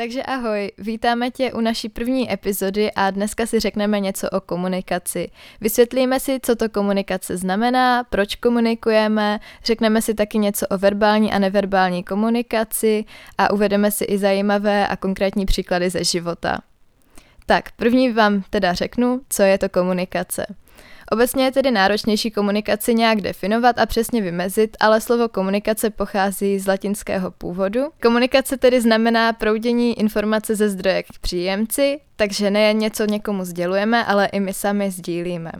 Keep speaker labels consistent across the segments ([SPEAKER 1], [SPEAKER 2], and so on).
[SPEAKER 1] Takže ahoj, vítáme tě u naší první epizody a dneska si řekneme něco o komunikaci. Vysvětlíme si, co to komunikace znamená, proč komunikujeme, řekneme si taky něco o verbální a neverbální komunikaci a uvedeme si i zajímavé a konkrétní příklady ze života. Tak, první vám teda řeknu, co je to komunikace. Obecně je tedy náročnější komunikaci nějak definovat a přesně vymezit, ale slovo komunikace pochází z latinského původu. Komunikace tedy znamená proudění informace ze zdroje k příjemci, takže nejen něco někomu sdělujeme, ale i my sami sdílíme.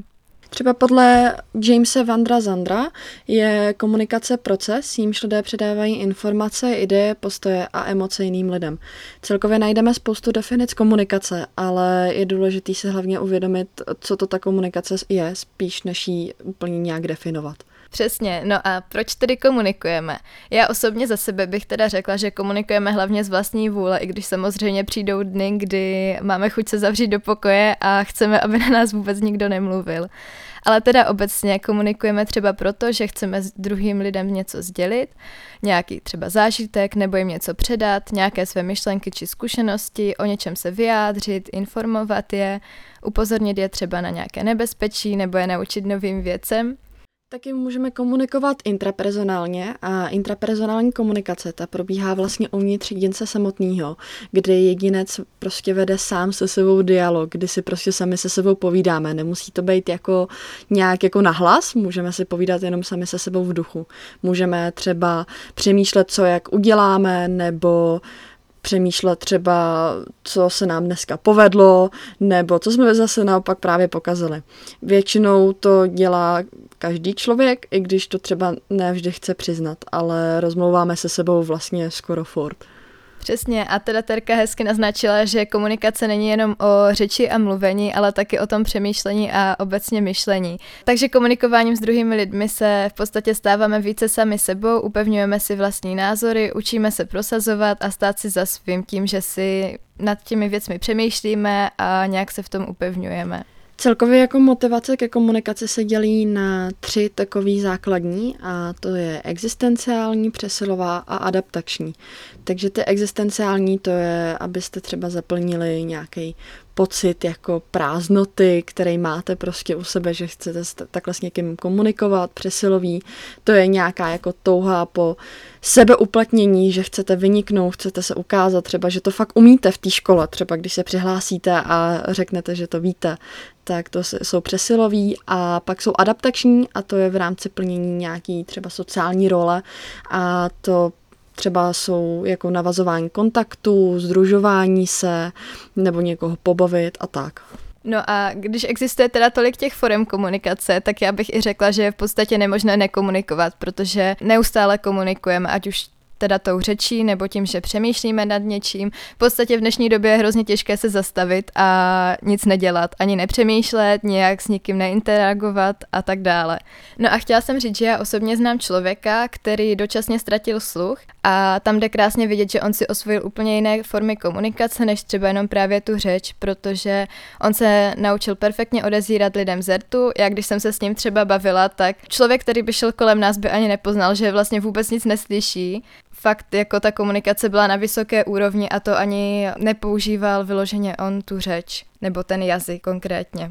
[SPEAKER 2] Třeba podle Jamesa Vandra Zandra je komunikace proces, jímž lidé předávají informace, ideje, postoje a emoce jiným lidem. Celkově najdeme spoustu definic komunikace, ale je důležité si hlavně uvědomit, co to ta komunikace je, spíš než ji úplně nějak definovat.
[SPEAKER 1] Přesně, no a proč tedy komunikujeme? Já osobně za sebe bych teda řekla, že komunikujeme hlavně z vlastní vůle, i když samozřejmě přijdou dny, kdy máme chuť se zavřít do pokoje a chceme, aby na nás vůbec nikdo nemluvil. Ale teda obecně komunikujeme třeba proto, že chceme s druhým lidem něco sdělit, nějaký třeba zážitek nebo jim něco předat, nějaké své myšlenky či zkušenosti, o něčem se vyjádřit, informovat je, upozornit je třeba na nějaké nebezpečí nebo je naučit novým věcem.
[SPEAKER 2] Taky můžeme komunikovat intrapersonálně a intrapersonální komunikace ta probíhá vlastně uvnitř jedince samotného, kdy jedinec prostě vede sám se sebou dialog, kdy si prostě sami se sebou povídáme. Nemusí to být jako nějak jako nahlas, můžeme si povídat jenom sami se sebou v duchu. Můžeme třeba přemýšlet, co jak uděláme, nebo přemýšlet třeba, co se nám dneska povedlo, nebo co jsme zase naopak právě pokazili. Většinou to dělá každý člověk, i když to třeba nevždy chce přiznat, ale rozmlouváme se sebou vlastně skoro furt.
[SPEAKER 1] Přesně, a teda Terka hezky naznačila, že komunikace není jenom o řeči a mluvení, ale taky o tom přemýšlení a obecně myšlení. Takže komunikováním s druhými lidmi se v podstatě stáváme více sami sebou, upevňujeme si vlastní názory, učíme se prosazovat a stát si za svým tím, že si nad těmi věcmi přemýšlíme a nějak se v tom upevňujeme.
[SPEAKER 2] Celkově jako motivace ke komunikaci se dělí na tři takový základní a to je existenciální, přesilová a adaptační. Takže ty existenciální to je, abyste třeba zaplnili nějaký pocit jako prázdnoty, který máte prostě u sebe, že chcete takhle s někým komunikovat, přesilový. To je nějaká jako touha po sebeuplatnění, že chcete vyniknout, chcete se ukázat třeba, že to fakt umíte v té škole, třeba když se přihlásíte a řeknete, že to víte, tak to jsou přesiloví a pak jsou adaptační a to je v rámci plnění nějaký třeba sociální role a to třeba jsou jako navazování kontaktů, združování se nebo někoho pobavit a tak.
[SPEAKER 1] No a když existuje teda tolik těch forem komunikace, tak já bych i řekla, že je v podstatě nemožné nekomunikovat, protože neustále komunikujeme, ať už teda tou řečí nebo tím, že přemýšlíme nad něčím. V podstatě v dnešní době je hrozně těžké se zastavit a nic nedělat, ani nepřemýšlet, nějak s nikým neinteragovat a tak dále. No a chtěla jsem říct, že já osobně znám člověka, který dočasně ztratil sluch a tam jde krásně vidět, že on si osvojil úplně jiné formy komunikace, než třeba jenom právě tu řeč, protože on se naučil perfektně odezírat lidem zertu. Já když jsem se s ním třeba bavila, tak člověk, který by šel kolem nás, by ani nepoznal, že vlastně vůbec nic neslyší fakt jako ta komunikace byla na vysoké úrovni a to ani nepoužíval vyloženě on tu řeč, nebo ten jazyk konkrétně.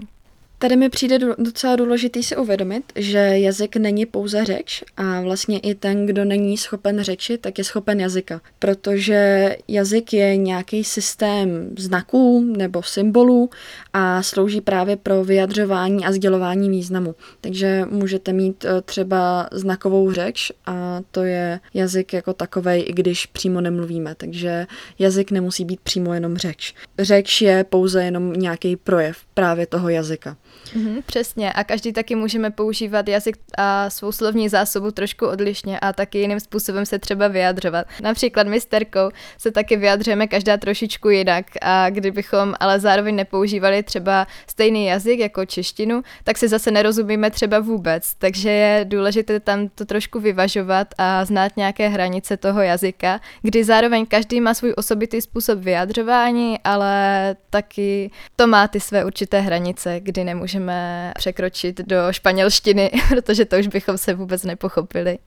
[SPEAKER 2] Tady mi přijde docela důležitý si uvědomit, že jazyk není pouze řeč a vlastně i ten, kdo není schopen řeči, tak je schopen jazyka. Protože jazyk je nějaký systém znaků nebo symbolů a slouží právě pro vyjadřování a sdělování významu. Takže můžete mít eh, třeba znakovou řeč a to je jazyk jako takovej, i když přímo nemluvíme. Takže jazyk nemusí být přímo jenom řeč. Řeč je pouze jenom nějaký projev právě toho jazyka.
[SPEAKER 1] Mm-hmm, přesně a každý taky můžeme používat jazyk a svou slovní zásobu trošku odlišně a taky jiným způsobem se třeba vyjadřovat. Například my s Terkou se taky vyjadřujeme každá trošičku jinak a kdybychom ale zároveň nepoužívali třeba stejný jazyk jako češtinu, tak si zase nerozumíme třeba vůbec. Takže je důležité tam to trošku vyvažovat a znát nějaké hranice toho jazyka, kdy zároveň každý má svůj osobitý způsob vyjadřování, ale taky to má ty své určité hranice, kdy nemůžeme můžeme překročit do španělštiny, protože to už bychom se vůbec nepochopili.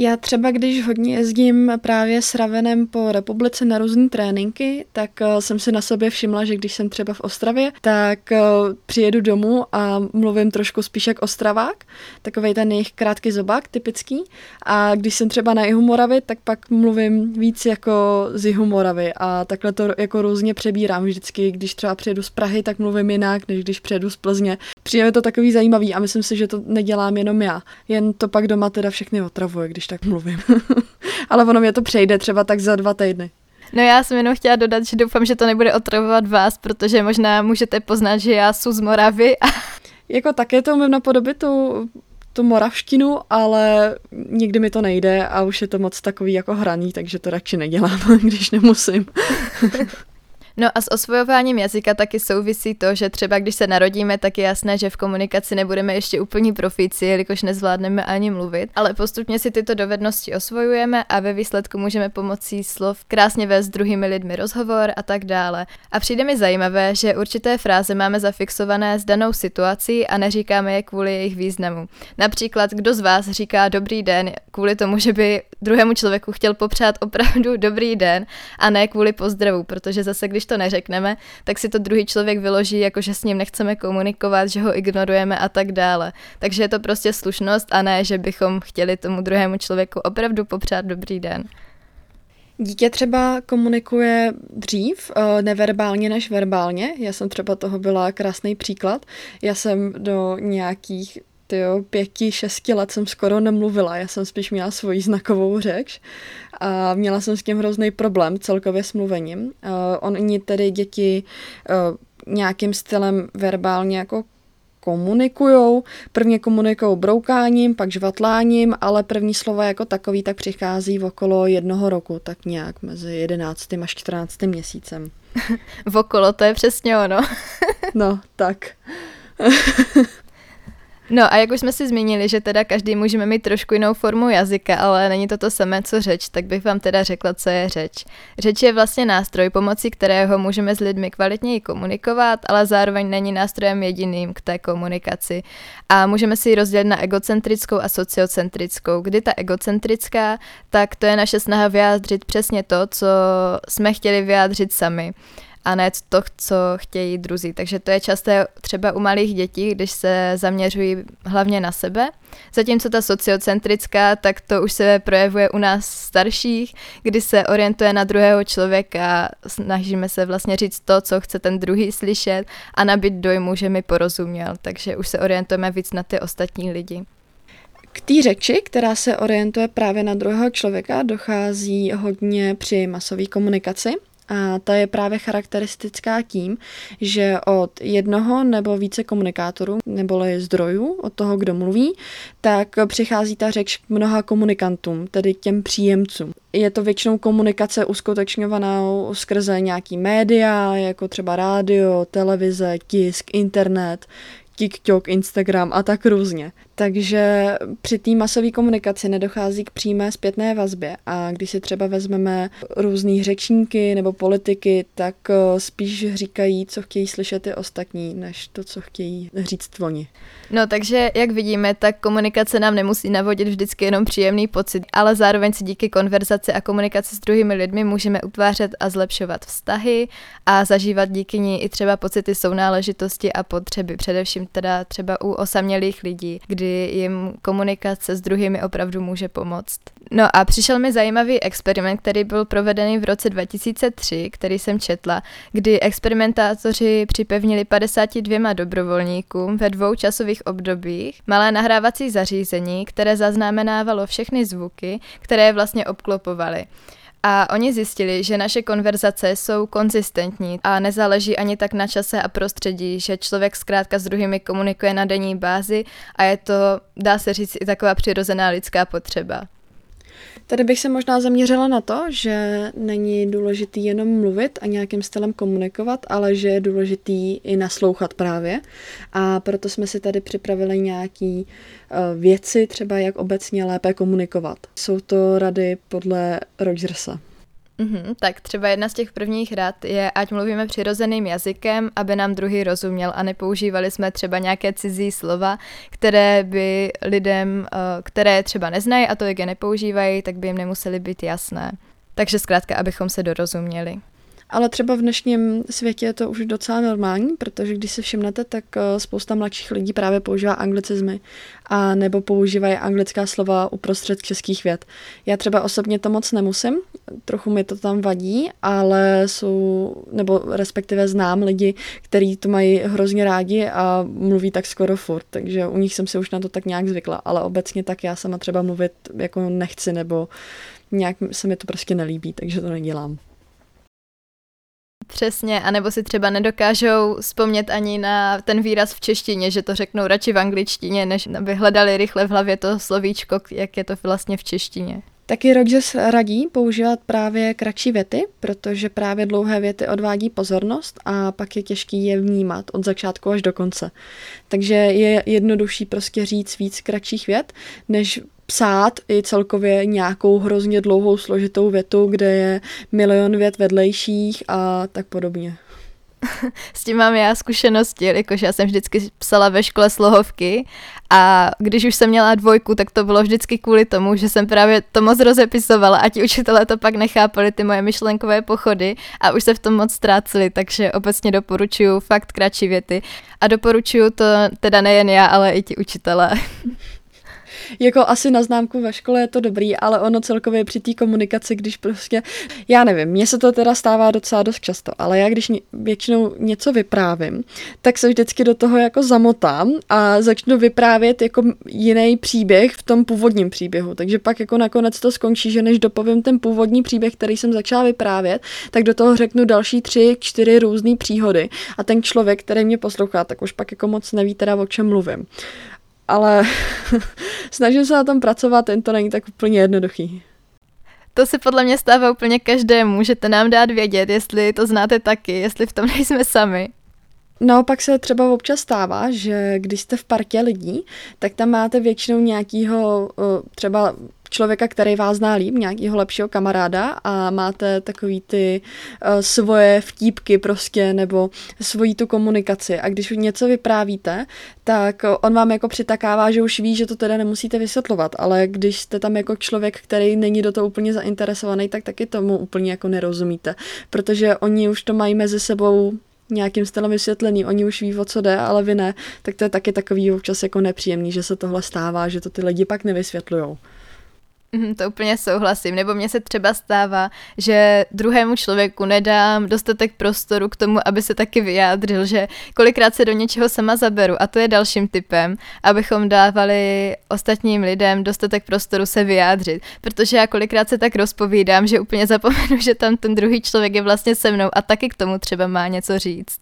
[SPEAKER 2] Já třeba, když hodně jezdím právě s Ravenem po republice na různé tréninky, tak uh, jsem si na sobě všimla, že když jsem třeba v Ostravě, tak uh, přijedu domů a mluvím trošku spíš jak Ostravák, takový ten jejich krátký zobák, typický. A když jsem třeba na jihu Moravy, tak pak mluvím víc jako z jihu Moravy a takhle to jako různě přebírám vždycky. Když třeba přijedu z Prahy, tak mluvím jinak, než když přijedu z Plzně. Přijde to takový zajímavý a myslím si, že to nedělám jenom já. Jen to pak doma teda všechny otravuje, když tak mluvím. Ale ono mě to přejde třeba tak za dva týdny.
[SPEAKER 1] No já jsem jenom chtěla dodat, že doufám, že to nebude otravovat vás, protože možná můžete poznat, že já jsem z Moravy. A...
[SPEAKER 2] Jako také to umím napodobit tu, tu moravštinu, ale nikdy mi to nejde a už je to moc takový jako hraný, takže to radši nedělám, když nemusím.
[SPEAKER 1] No a s osvojováním jazyka taky souvisí to, že třeba když se narodíme, tak je jasné, že v komunikaci nebudeme ještě úplní profíci, jelikož nezvládneme ani mluvit, ale postupně si tyto dovednosti osvojujeme a ve výsledku můžeme pomocí slov krásně vést s druhými lidmi rozhovor a tak dále. A přijde mi zajímavé, že určité fráze máme zafixované s danou situací a neříkáme je kvůli jejich významu. Například, kdo z vás říká dobrý den kvůli tomu, že by druhému člověku chtěl popřát opravdu dobrý den a ne kvůli pozdravu, protože zase když to neřekneme, tak si to druhý člověk vyloží, jako že s ním nechceme komunikovat, že ho ignorujeme a tak dále. Takže je to prostě slušnost a ne, že bychom chtěli tomu druhému člověku opravdu popřát dobrý den.
[SPEAKER 2] Dítě třeba komunikuje dřív uh, neverbálně než verbálně. Já jsem třeba toho byla krásný příklad. Já jsem do nějakých tyjo, pěti, šesti let jsem skoro nemluvila, já jsem spíš měla svoji znakovou řeč a měla jsem s tím hrozný problém celkově s mluvením. Uh, oni tedy děti uh, nějakým stylem verbálně jako komunikujou. Prvně komunikují broukáním, pak žvatláním, ale první slova jako takový tak přichází v okolo jednoho roku, tak nějak mezi 11. a 14. měsícem.
[SPEAKER 1] v okolo, to je přesně ono.
[SPEAKER 2] no, tak.
[SPEAKER 1] No a jak už jsme si zmínili, že teda každý můžeme mít trošku jinou formu jazyka, ale není to to samé, co řeč, tak bych vám teda řekla, co je řeč. Řeč je vlastně nástroj, pomocí kterého můžeme s lidmi kvalitněji komunikovat, ale zároveň není nástrojem jediným k té komunikaci. A můžeme si ji rozdělit na egocentrickou a sociocentrickou. Kdy ta egocentrická, tak to je naše snaha vyjádřit přesně to, co jsme chtěli vyjádřit sami a ne to, co chtějí druzí. Takže to je časté třeba u malých dětí, když se zaměřují hlavně na sebe. Zatímco ta sociocentrická, tak to už se projevuje u nás starších, kdy se orientuje na druhého člověka, snažíme se vlastně říct to, co chce ten druhý slyšet a nabít dojmu, že mi porozuměl. Takže už se orientujeme víc na ty ostatní lidi.
[SPEAKER 2] K té řeči, která se orientuje právě na druhého člověka, dochází hodně při masové komunikaci. A ta je právě charakteristická tím, že od jednoho nebo více komunikátorů, neboli zdrojů, od toho, kdo mluví, tak přichází ta řeč k mnoha komunikantům, tedy těm příjemcům. Je to většinou komunikace uskutečňovaná skrze nějaký média, jako třeba rádio, televize, tisk, internet, TikTok, Instagram a tak různě. Takže při té masové komunikaci nedochází k přímé zpětné vazbě a když si třeba vezmeme různý řečníky nebo politiky, tak eh, spíš říkají, co chtějí slyšet i ostatní, než to, co chtějí říct oni.
[SPEAKER 1] No takže, jak vidíme, tak komunikace nám nemusí navodit vždycky jenom příjemný pocit, ale zároveň si díky konverzaci a komunikaci s druhými lidmi můžeme utvářet a zlepšovat vztahy a zažívat díky ní i třeba pocity sounáležitosti a potřeby, především teda třeba u osamělých lidí, kdy jim komunikace s druhými opravdu může pomoct. No a přišel mi zajímavý experiment, který byl provedený v roce 2003, který jsem četla, kdy experimentátoři připevnili 52 dobrovolníkům ve dvou časových obdobích malé nahrávací zařízení, které zaznamenávalo všechny zvuky, které vlastně obklopovaly. A oni zjistili, že naše konverzace jsou konzistentní a nezáleží ani tak na čase a prostředí, že člověk zkrátka s druhými komunikuje na denní bázi a je to, dá se říct, i taková přirozená lidská potřeba.
[SPEAKER 2] Tady bych se možná zaměřila na to, že není důležitý jenom mluvit a nějakým stylem komunikovat, ale že je důležitý i naslouchat právě. A proto jsme si tady připravili nějaký uh, věci, třeba jak obecně lépe komunikovat. Jsou to rady podle Rogersa.
[SPEAKER 1] Mm-hmm, tak třeba jedna z těch prvních rad je, ať mluvíme přirozeným jazykem, aby nám druhý rozuměl a nepoužívali jsme třeba nějaké cizí slova, které by lidem, eh, které třeba neznají a to, jak je nepoužívají, tak by jim nemuseli být jasné. Takže zkrátka, abychom se dorozuměli.
[SPEAKER 2] Ale třeba v dnešním světě je to už docela normální, protože když si všimnete, tak eh, spousta mladších lidí právě používá anglicizmy a nebo používají anglická slova uprostřed českých věd. Já třeba osobně to moc nemusím, trochu mi to tam vadí, ale jsou, nebo respektive znám lidi, kteří to mají hrozně rádi a mluví tak skoro furt, takže u nich jsem si už na to tak nějak zvykla, ale obecně tak já sama třeba mluvit jako nechci, nebo nějak se mi to prostě nelíbí, takže to nedělám.
[SPEAKER 1] Přesně, anebo si třeba nedokážou vzpomnět ani na ten výraz v češtině, že to řeknou radši v angličtině, než aby hledali rychle v hlavě to slovíčko, jak je to vlastně v češtině.
[SPEAKER 2] Taky Rogers radí používat právě kratší věty, protože právě dlouhé věty odvádí pozornost a pak je těžký je vnímat od začátku až do konce. Takže je jednodušší prostě říct víc kratších vět, než psát i celkově nějakou hrozně dlouhou složitou větu, kde je milion vět vedlejších a tak podobně.
[SPEAKER 1] S tím mám já zkušenosti, jakože já jsem vždycky psala ve škole slohovky a když už jsem měla dvojku, tak to bylo vždycky kvůli tomu, že jsem právě to moc rozepisovala a ti učitelé to pak nechápali, ty moje myšlenkové pochody a už se v tom moc ztráceli, takže obecně doporučuju fakt kratší věty a doporučuju to teda nejen já, ale i ti učitelé.
[SPEAKER 2] jako asi na známku ve škole je to dobrý, ale ono celkově při té komunikaci, když prostě, já nevím, mně se to teda stává docela dost často, ale já když většinou něco vyprávím, tak se vždycky do toho jako zamotám a začnu vyprávět jako jiný příběh v tom původním příběhu. Takže pak jako nakonec to skončí, že než dopovím ten původní příběh, který jsem začala vyprávět, tak do toho řeknu další tři, čtyři různé příhody a ten člověk, který mě poslouchá, tak už pak jako moc neví teda o čem mluvím ale snažím se na tom pracovat, jen to není tak úplně jednoduchý.
[SPEAKER 1] To se podle mě stává úplně každému. Můžete nám dát vědět, jestli to znáte taky, jestli v tom nejsme sami.
[SPEAKER 2] Naopak se třeba občas stává, že když jste v partě lidí, tak tam máte většinou nějakýho třeba člověka, který vás zná líp, nějakého lepšího kamaráda a máte takový ty uh, svoje vtípky prostě nebo svoji tu komunikaci. A když něco vyprávíte, tak on vám jako přitakává, že už ví, že to teda nemusíte vysvětlovat, ale když jste tam jako člověk, který není do toho úplně zainteresovaný, tak taky tomu úplně jako nerozumíte, protože oni už to mají mezi sebou nějakým stylem vysvětlený, oni už ví, o co jde, ale vy ne, tak to je taky takový občas jako nepříjemný, že se tohle stává, že to ty lidi pak nevysvětlujou.
[SPEAKER 1] Mm, to úplně souhlasím. Nebo mně se třeba stává, že druhému člověku nedám dostatek prostoru k tomu, aby se taky vyjádřil, že kolikrát se do něčeho sama zaberu. A to je dalším typem, abychom dávali ostatním lidem dostatek prostoru se vyjádřit. Protože já kolikrát se tak rozpovídám, že úplně zapomenu, že tam ten druhý člověk je vlastně se mnou a taky k tomu třeba má něco říct.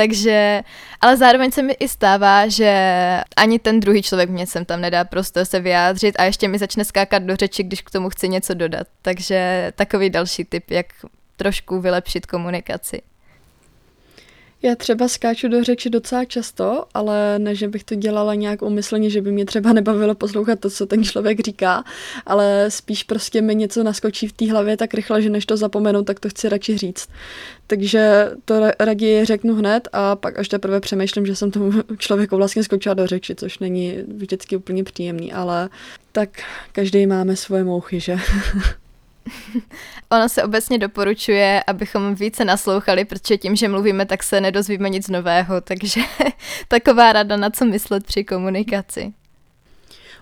[SPEAKER 1] Takže, ale zároveň se mi i stává, že ani ten druhý člověk mě sem tam nedá prostor se vyjádřit a ještě mi začne skákat do řeči, když k tomu chci něco dodat. Takže takový další tip, jak trošku vylepšit komunikaci.
[SPEAKER 2] Já třeba skáču do řeči docela často, ale ne, že bych to dělala nějak umyslně, že by mě třeba nebavilo poslouchat to, co ten člověk říká, ale spíš prostě mi něco naskočí v té hlavě tak rychle, že než to zapomenu, tak to chci radši říct. Takže to raději řeknu hned a pak až teprve přemýšlím, že jsem tomu člověku vlastně skočila do řeči, což není vždycky úplně příjemný, ale tak každý máme svoje mouchy, že?
[SPEAKER 1] ono se obecně doporučuje, abychom více naslouchali, protože tím, že mluvíme, tak se nedozvíme nic nového, takže taková rada na co myslet při komunikaci.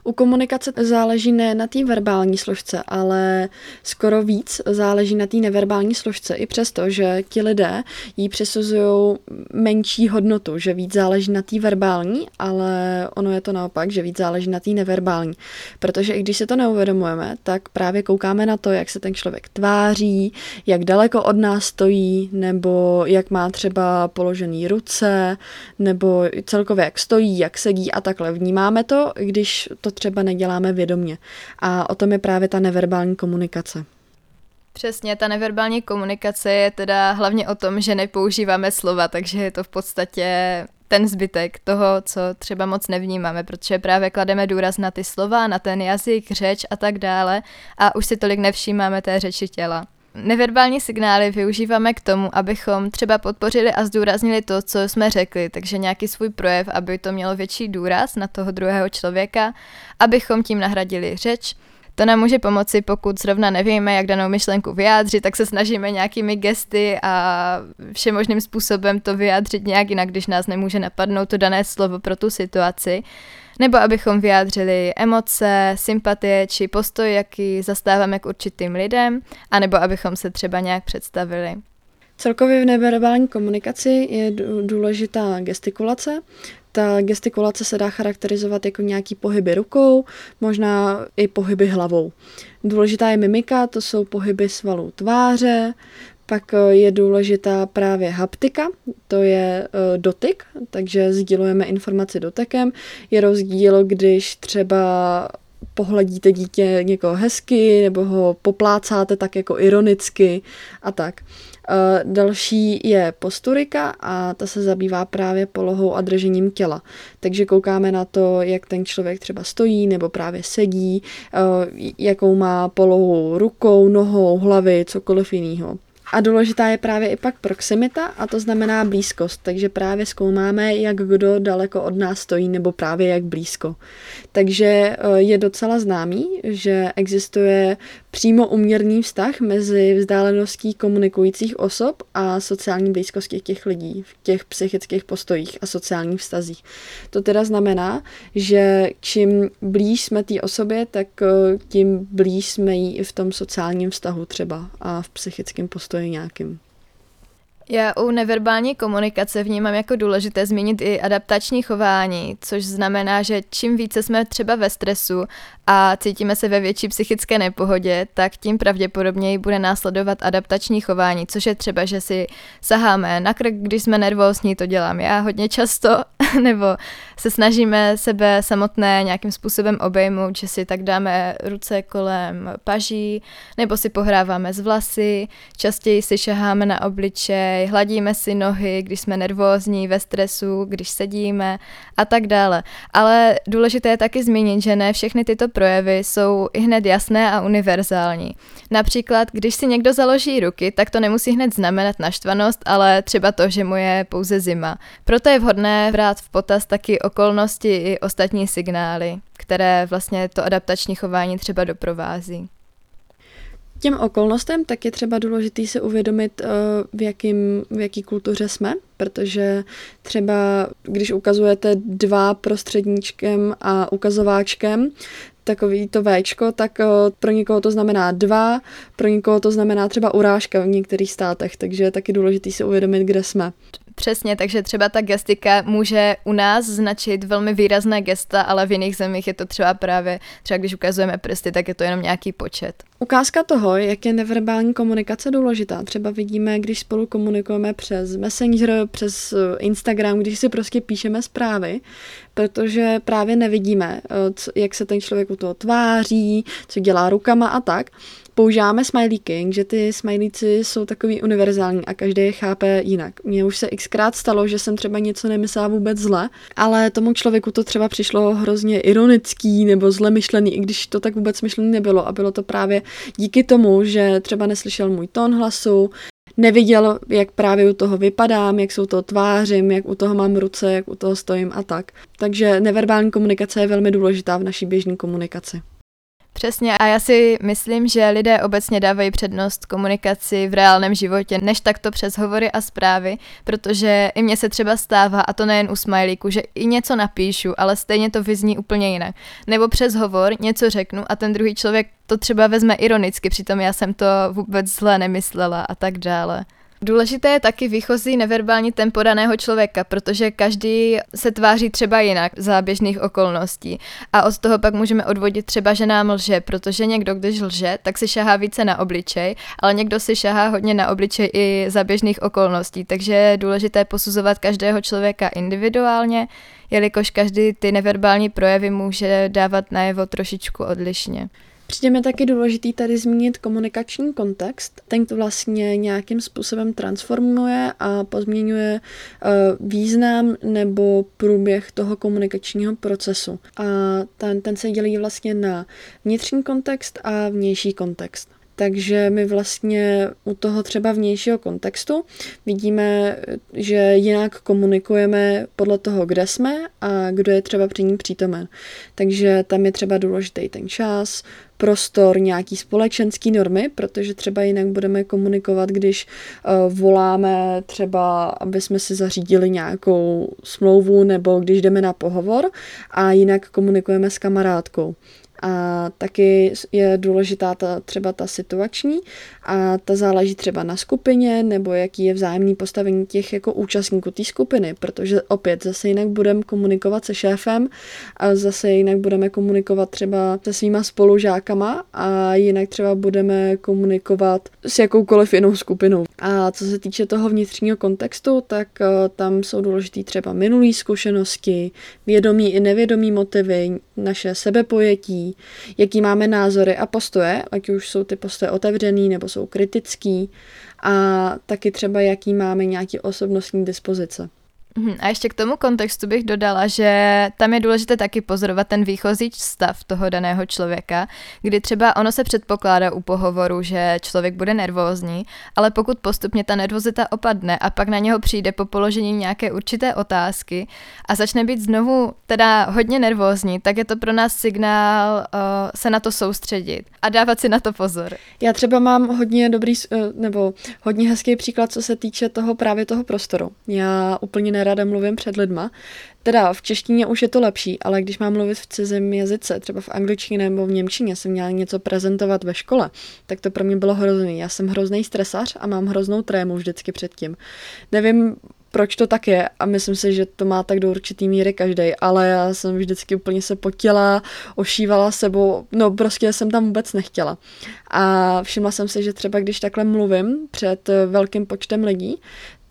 [SPEAKER 2] U komunikace záleží ne na té verbální složce, ale skoro víc záleží na té neverbální složce. I přesto, že ti lidé jí přisuzují menší hodnotu, že víc záleží na té verbální, ale ono je to naopak, že víc záleží na té neverbální. Protože i když se to neuvědomujeme, tak právě koukáme na to, jak se ten člověk tváří, jak daleko od nás stojí, nebo jak má třeba položený ruce, nebo celkově jak stojí, jak sedí a takhle. Vnímáme to, když to třeba neděláme vědomě. A o tom je právě ta neverbální komunikace.
[SPEAKER 1] Přesně, ta neverbální komunikace je teda hlavně o tom, že nepoužíváme slova, takže je to v podstatě ten zbytek toho, co třeba moc nevnímáme, protože právě klademe důraz na ty slova, na ten jazyk, řeč a tak dále a už si tolik nevšímáme té řeči těla. Neverbální signály využíváme k tomu, abychom třeba podpořili a zdůraznili to, co jsme řekli, takže nějaký svůj projev, aby to mělo větší důraz na toho druhého člověka, abychom tím nahradili řeč, to nám může pomoci, pokud zrovna nevíme, jak danou myšlenku vyjádřit, tak se snažíme nějakými gesty a všemožným způsobem to vyjádřit nějak jinak, když nás nemůže napadnout to dané slovo pro tu situaci. Nebo abychom vyjádřili emoce, sympatie či postoj, jaký zastáváme k určitým lidem, anebo abychom se třeba nějak představili.
[SPEAKER 2] Celkově v neverbální komunikaci je důležitá gestikulace, ta gestikulace se dá charakterizovat jako nějaký pohyby rukou, možná i pohyby hlavou. Důležitá je mimika, to jsou pohyby svalů tváře, pak eh, je důležitá právě haptika, to je eh, dotyk, takže sdílujeme informaci dotekem. Je rozdíl, když třeba pohladíte dítě někoho hezky, nebo ho poplácáte tak jako ironicky a tak. Uh, další je posturika a ta se zabývá právě polohou a držením těla. Takže koukáme na to, jak ten člověk třeba stojí nebo právě sedí, jakou má polohu rukou, nohou, hlavy, cokoliv jiného. A důležitá je právě i pak proximita a to znamená blízkost, takže právě zkoumáme, jak kdo daleko od nás stojí nebo právě jak blízko. Takže eh, je docela známý, že existuje přímo uměrný vztah mezi vzdáleností komunikujících osob a sociální blízkostí těch lidí v těch psychických postojích a sociálních vztazích. To teda znamená, že čím blíž jsme té osobě, tak eh, tím blíž jsme jí i v tom sociálním vztahu třeba a v psychickém postoji nějakým.
[SPEAKER 1] Já u neverbální komunikace vnímám jako důležité zmínit i adaptační chování, což znamená, že čím více jsme třeba ve stresu a cítíme se ve větší psychické nepohodě, tak tím pravděpodobněji bude následovat adaptační chování, což je třeba, že si saháme na krk, když jsme nervózní, to dělám já hodně často, nebo se snažíme sebe samotné nějakým způsobem obejmout, že si tak dáme ruce kolem paží, nebo si pohráváme z vlasy, častěji si šaháme na obličej, hladíme si nohy, když jsme nervózní, ve stresu, když sedíme a tak dále. Ale důležité je taky zmínit, že ne všechny tyto projevy jsou i hned jasné a univerzální. Například, když si někdo založí ruky, tak to nemusí hned znamenat naštvanost, ale třeba to, že mu je pouze zima. Proto je vhodné brát v potaz taky okolnosti i ostatní signály, které vlastně to adaptační chování třeba doprovází.
[SPEAKER 2] Těm okolnostem tak je třeba důležité si uvědomit, eh, v, jakým, v jaký kultuře jsme, protože třeba když ukazujete dva prostředníčkem a ukazováčkem, takový to Včko, tak eh, pro někoho to znamená dva, pro někoho to znamená třeba urážka v některých státech, takže je taky důležité si uvědomit, kde jsme.
[SPEAKER 1] Přesně, takže třeba ta gestika může u nás značit velmi výrazné gesta, ale v jiných zemích je to třeba právě, třeba když ukazujeme prsty, tak je to jenom nějaký počet.
[SPEAKER 2] Ukázka toho, jak je neverbální komunikace důležitá, třeba vidíme, když spolu komunikujeme přes Messenger, přes eh, Instagram, když si prostě píšeme zprávy, protože právě nevidíme, eh, jak se ten člověk u toho tváří, co dělá rukama a tak používáme smajlíky, že ty smajlíci jsou takový univerzální a každý je chápe jinak. Mně už se xkrát stalo, že jsem třeba něco nemyslela vůbec zle, ale tomu člověku to třeba přišlo hrozně ironický nebo zle myšlený, i když to tak vůbec myšlený nebylo a bylo to právě díky tomu, že třeba neslyšel můj tón hlasu, neviděl, jak právě u toho vypadám, jak jsou to tvářím, jak u toho mám ruce, jak u toho stojím a tak. Takže neverbální komunikace je velmi důležitá v naší běžné komunikaci.
[SPEAKER 1] Přesně a já si myslím, že lidé obecně dávají přednost komunikaci v reálném životě, než takto přes hovory a zprávy, protože i mně se třeba stává, a to nejen u smajlíku, že i něco napíšu, ale stejně to vyzní úplně jinak. Nebo přes hovor něco řeknu a ten druhý člověk to třeba vezme ironicky, přitom já jsem to vůbec zle nemyslela a tak dále. Důležité je taky výchozí neverbální tempo daného člověka, protože každý se tváří třeba jinak za běžných okolností. A od toho pak můžeme odvodit třeba, že nám lže, protože někdo, když lže, tak si šahá více na obličej, ale někdo si šahá hodně na obličej i za běžných okolností. Takže je důležité posuzovat každého člověka individuálně, jelikož každý ty neverbální projevy může dávat najevo trošičku odlišně.
[SPEAKER 2] Přijde mi taky důležitý tady zmínit komunikační kontext. Ten to vlastně nějakým způsobem transformuje a pozměňuje uh, význam nebo průběh toho komunikačního procesu. A ten, ten se dělí vlastně na vnitřní kontext a vnější kontext. Takže my vlastně u toho třeba vnějšího kontextu vidíme, že jinak komunikujeme podle toho, kde jsme a kdo je třeba při ní přítomen. Takže tam je třeba důležitý ten čas, prostor, nějaký společenský normy, protože třeba jinak budeme komunikovat, když uh, voláme třeba, aby jsme si zařídili nějakou smlouvu nebo když jdeme na pohovor a jinak komunikujeme s kamarádkou. A taky je důležitá ta, třeba ta situační a ta záleží třeba na skupině nebo jaký je vzájemný postavení těch jako účastníků té skupiny, protože opět zase jinak budeme komunikovat se šéfem a zase jinak budeme komunikovat třeba se svýma spolužákama a jinak třeba budeme komunikovat s jakoukoliv jinou skupinou. A co se týče toho vnitřního kontextu, tak uh, tam jsou důležité třeba minulé zkušenosti, vědomí i nevědomí motivy, naše sebepojetí, jaký máme názory a postoje, ať už jsou ty postoje otevřený nebo jsou kritický a taky třeba jaký máme nějaký osobnostní dispozice.
[SPEAKER 1] Mhm, a ještě k tomu kontextu bych dodala, že tam je důležité taky pozorovat ten výchozí stav toho daného člověka, kdy třeba ono se předpokládá u pohovoru, že člověk bude nervózní, ale pokud postupně ta nervozita opadne a pak na něho přijde po položení nějaké určité otázky a začne být znovu teda hodně nervózní, tak je to pro nás signál uh, se na to soustředit a dávat si na to pozor.
[SPEAKER 2] Já třeba mám hodně dobrý, uh, nebo hodně hezký příklad, co se týče toho právě toho prostoru. Já úplně nerada mluvím před lidma. Teda v češtině už je to lepší, ale když mám mluvit v cizím jazyce, třeba v angličtině nebo v němčině, jsem měla něco prezentovat ve škole, tak to pro mě bylo hrozný. Já jsem hrozný stresař a mám hroznou trému vždycky předtím. Nevím, proč to tak je a myslím si, že to má tak do určitý míry každý, ale já jsem vždycky úplně se potila, ošívala sebou, no prostě jsem tam vůbec nechtěla. A všimla jsem si, že třeba když takhle mluvím před velkým počtem lidí,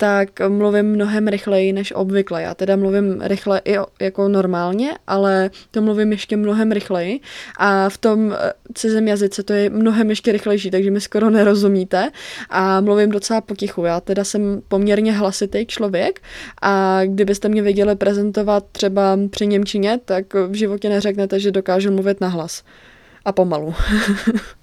[SPEAKER 2] tak mluvím mnohem rychleji než obvykle. Já teda mluvím rychle i jako normálně, ale to mluvím ještě mnohem rychleji a v tom eh, cizím jazyce to je mnohem ještě rychlejší, takže mi skoro nerozumíte a mluvím docela potichu. Já teda jsem poměrně hlasitý člověk a kdybyste mě viděli prezentovat třeba při Němčině, tak v životě neřeknete, že dokážu mluvit na hlas a pomalu.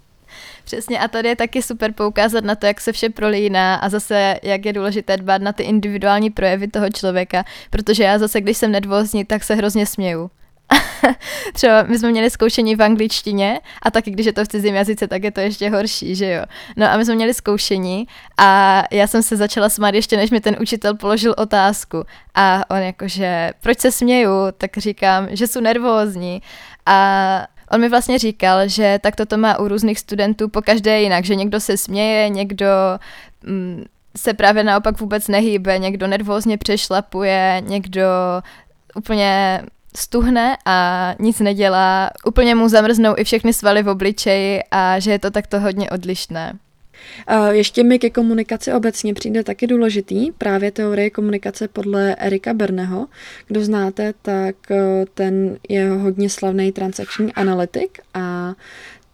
[SPEAKER 1] Přesně a tady je taky super poukázat na to, jak se vše prolíná a zase, jak je důležité dbát na ty individuální projevy toho člověka, protože já zase, když jsem nervózní, tak se hrozně směju. Třeba my jsme měli zkoušení v angličtině a taky, když je to v cizím jazyce, tak je to ještě horší, že jo. No a my jsme měli zkoušení a já jsem se začala smát ještě, než mi ten učitel položil otázku. A on jakože, proč se směju? Tak říkám, že jsou nervózní. A On mi vlastně říkal, že tak to má u různých studentů po každé jinak, že někdo se směje, někdo mm, se právě naopak vůbec nehýbe, někdo nervózně přešlapuje, někdo úplně stuhne a nic nedělá, úplně mu zamrznou i všechny svaly v obličeji a že je to takto hodně odlišné.
[SPEAKER 2] Ještě mi ke komunikaci obecně přijde taky důležitý právě teorie komunikace podle Erika Berneho. Kdo znáte, tak eh, ten je hodně slavný transakční analytik a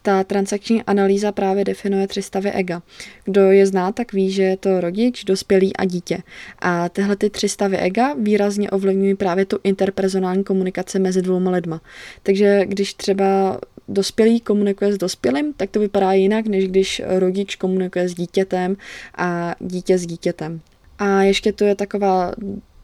[SPEAKER 2] ta transakční analýza právě definuje tři stavy ega. Kdo je zná, tak ví, že je to rodič, dospělý a dítě. A tyhle ty tři stavy ega výrazně ovlivňují právě tu interpersonální komunikaci mezi dvouma lidma. Takže když třeba dospělý komunikuje s dospělým, tak to vypadá jinak, než když rodič komunikuje s dítětem a dítě s dítětem. A ještě tu je taková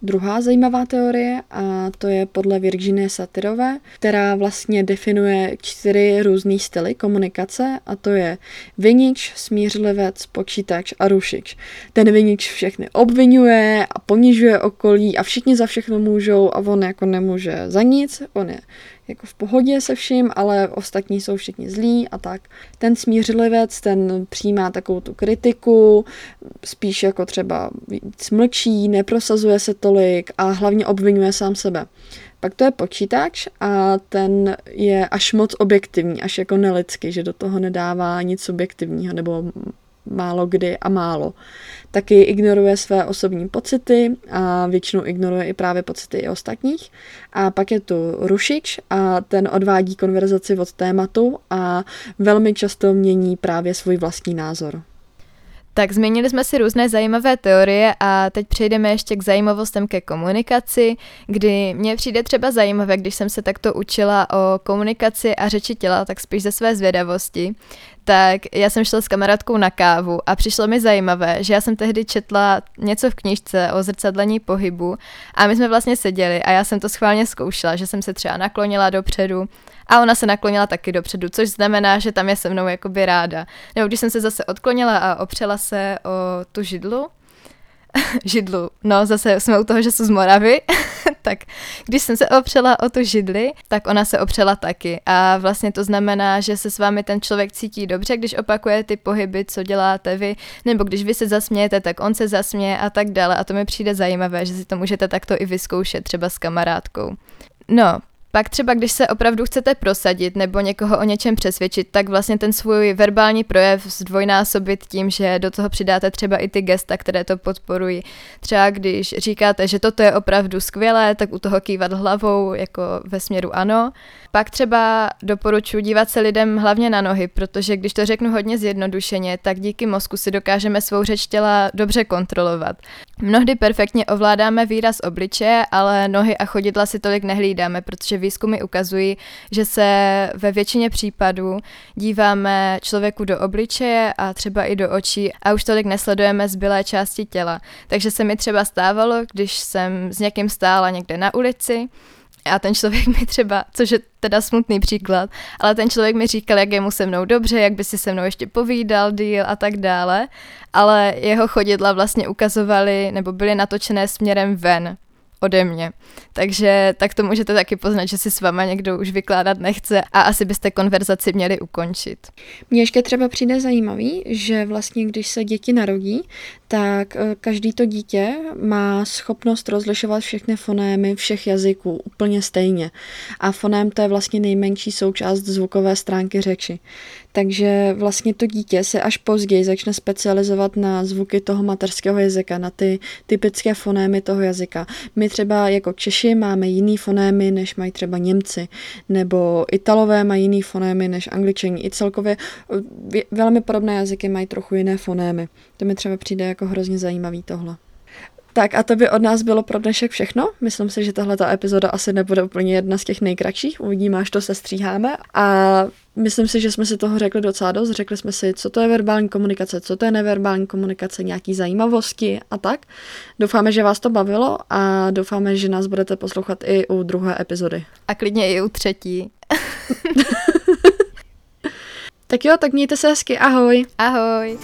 [SPEAKER 2] druhá zajímavá teorie a to je podle Virginie Satyrové, která vlastně definuje čtyři různé styly komunikace a to je vinič, smířlivec, počítač a rušič. Ten vinič všechny obvinuje a ponižuje okolí a všichni za všechno můžou a on jako nemůže za nic, on je jako v pohodě se vším, ale ostatní jsou všichni zlí a tak. Ten smířlivec, ten přijímá takovou tu kritiku, spíš jako třeba víc mlčí, neprosazuje se tolik a hlavně obvinuje sám sebe. Pak to je počítač a ten je až moc objektivní, až jako nelidský, že do toho nedává nic subjektivního nebo málo kdy a málo. Taky ignoruje své osobní pocity a většinou ignoruje i právě pocity i ostatních. A pak je tu rušič a ten odvádí konverzaci od tématu a velmi často mění právě svůj vlastní názor.
[SPEAKER 1] Tak změnili jsme si různé zajímavé teorie a teď přejdeme ještě k zajímavostem ke komunikaci, kdy mně přijde třeba zajímavé, když jsem se takto učila o komunikaci a řeči těla, tak spíš ze své zvědavosti, tak já jsem šla s kamarádkou na kávu a přišlo mi zajímavé, že já jsem tehdy četla něco v knižce o zrcadlení pohybu a my jsme vlastně seděli a já jsem to schválně zkoušela, že jsem se třeba naklonila dopředu a ona se naklonila taky dopředu, což znamená, že tam je se mnou jakoby ráda. Nebo když jsem se zase odklonila a opřela se o tu židlu, židlu. No, zase jsme u toho, že jsou z Moravy, tak když jsem se opřela o tu židli, tak ona se opřela taky. A vlastně to znamená, že se s vámi ten člověk cítí dobře, když opakuje ty pohyby, co děláte vy, nebo když vy se zasmějete, tak on se zasměje a tak dále. A to mi přijde zajímavé, že si to můžete takto i vyzkoušet třeba s kamarádkou. No, pak třeba, když se opravdu chcete prosadit nebo někoho o něčem přesvědčit, tak vlastně ten svůj verbální projev zdvojnásobit tím, že do toho přidáte třeba i ty gesta, které to podporují. Třeba když říkáte, že toto je opravdu skvělé, tak u toho kývat hlavou jako ve směru ano. Pak třeba doporučuji dívat se lidem hlavně na nohy, protože když to řeknu hodně zjednodušeně, tak díky mozku si dokážeme svou řeč těla dobře kontrolovat. Mnohdy perfektně ovládáme výraz obličeje, ale nohy a chodidla si tolik nehlídáme, protože výzkumy ukazují, že se ve většině případů díváme člověku do obličeje a třeba i do očí a už tolik nesledujeme zbylé části těla. Takže se mi třeba stávalo, když jsem s někým stála někde na ulici, a ten člověk mi třeba, což je teda smutný příklad, ale ten člověk mi říkal, jak je mu se mnou dobře, jak by si se mnou ještě povídal díl a tak dále, ale jeho chodidla vlastně ukazovaly nebo byly natočené směrem ven ode mě. Takže tak to můžete taky poznat, že si s váma někdo už vykládat nechce a asi byste konverzaci měli ukončit.
[SPEAKER 2] Mně ještě třeba přijde zajímavý, že vlastně když se děti narodí, tak eh, každý to dítě má schopnost rozlišovat všechny fonémy všech jazyků úplně stejně. A foném to je vlastně nejmenší součást zvukové stránky řeči. Takže vlastně to dítě se až později začne specializovat na zvuky toho materského jazyka, na ty typické fonémy toho jazyka. My třeba jako Češi máme jiný fonémy, než mají třeba Němci, nebo Italové mají jiný fonémy než Angličani. I celkově eh, velmi podobné jazyky mají trochu jiné fonémy. To mi třeba přijde jako hrozně zajímavý tohle. Tak a to by od nás bylo pro dnešek všechno. Myslím si, že tahle epizoda asi nebude úplně jedna z těch nejkratších. Uvidíme, až to se stříháme. A myslím si, že jsme si toho řekli docela dost. Řekli jsme si, co to je verbální komunikace, co to je neverbální komunikace, nějaký zajímavosti a tak. Doufáme, že vás to bavilo a doufáme, že nás budete poslouchat i u druhé epizody.
[SPEAKER 1] A klidně i u třetí.
[SPEAKER 2] tak jo, tak mějte se hezky. Ahoj.
[SPEAKER 1] Ahoj.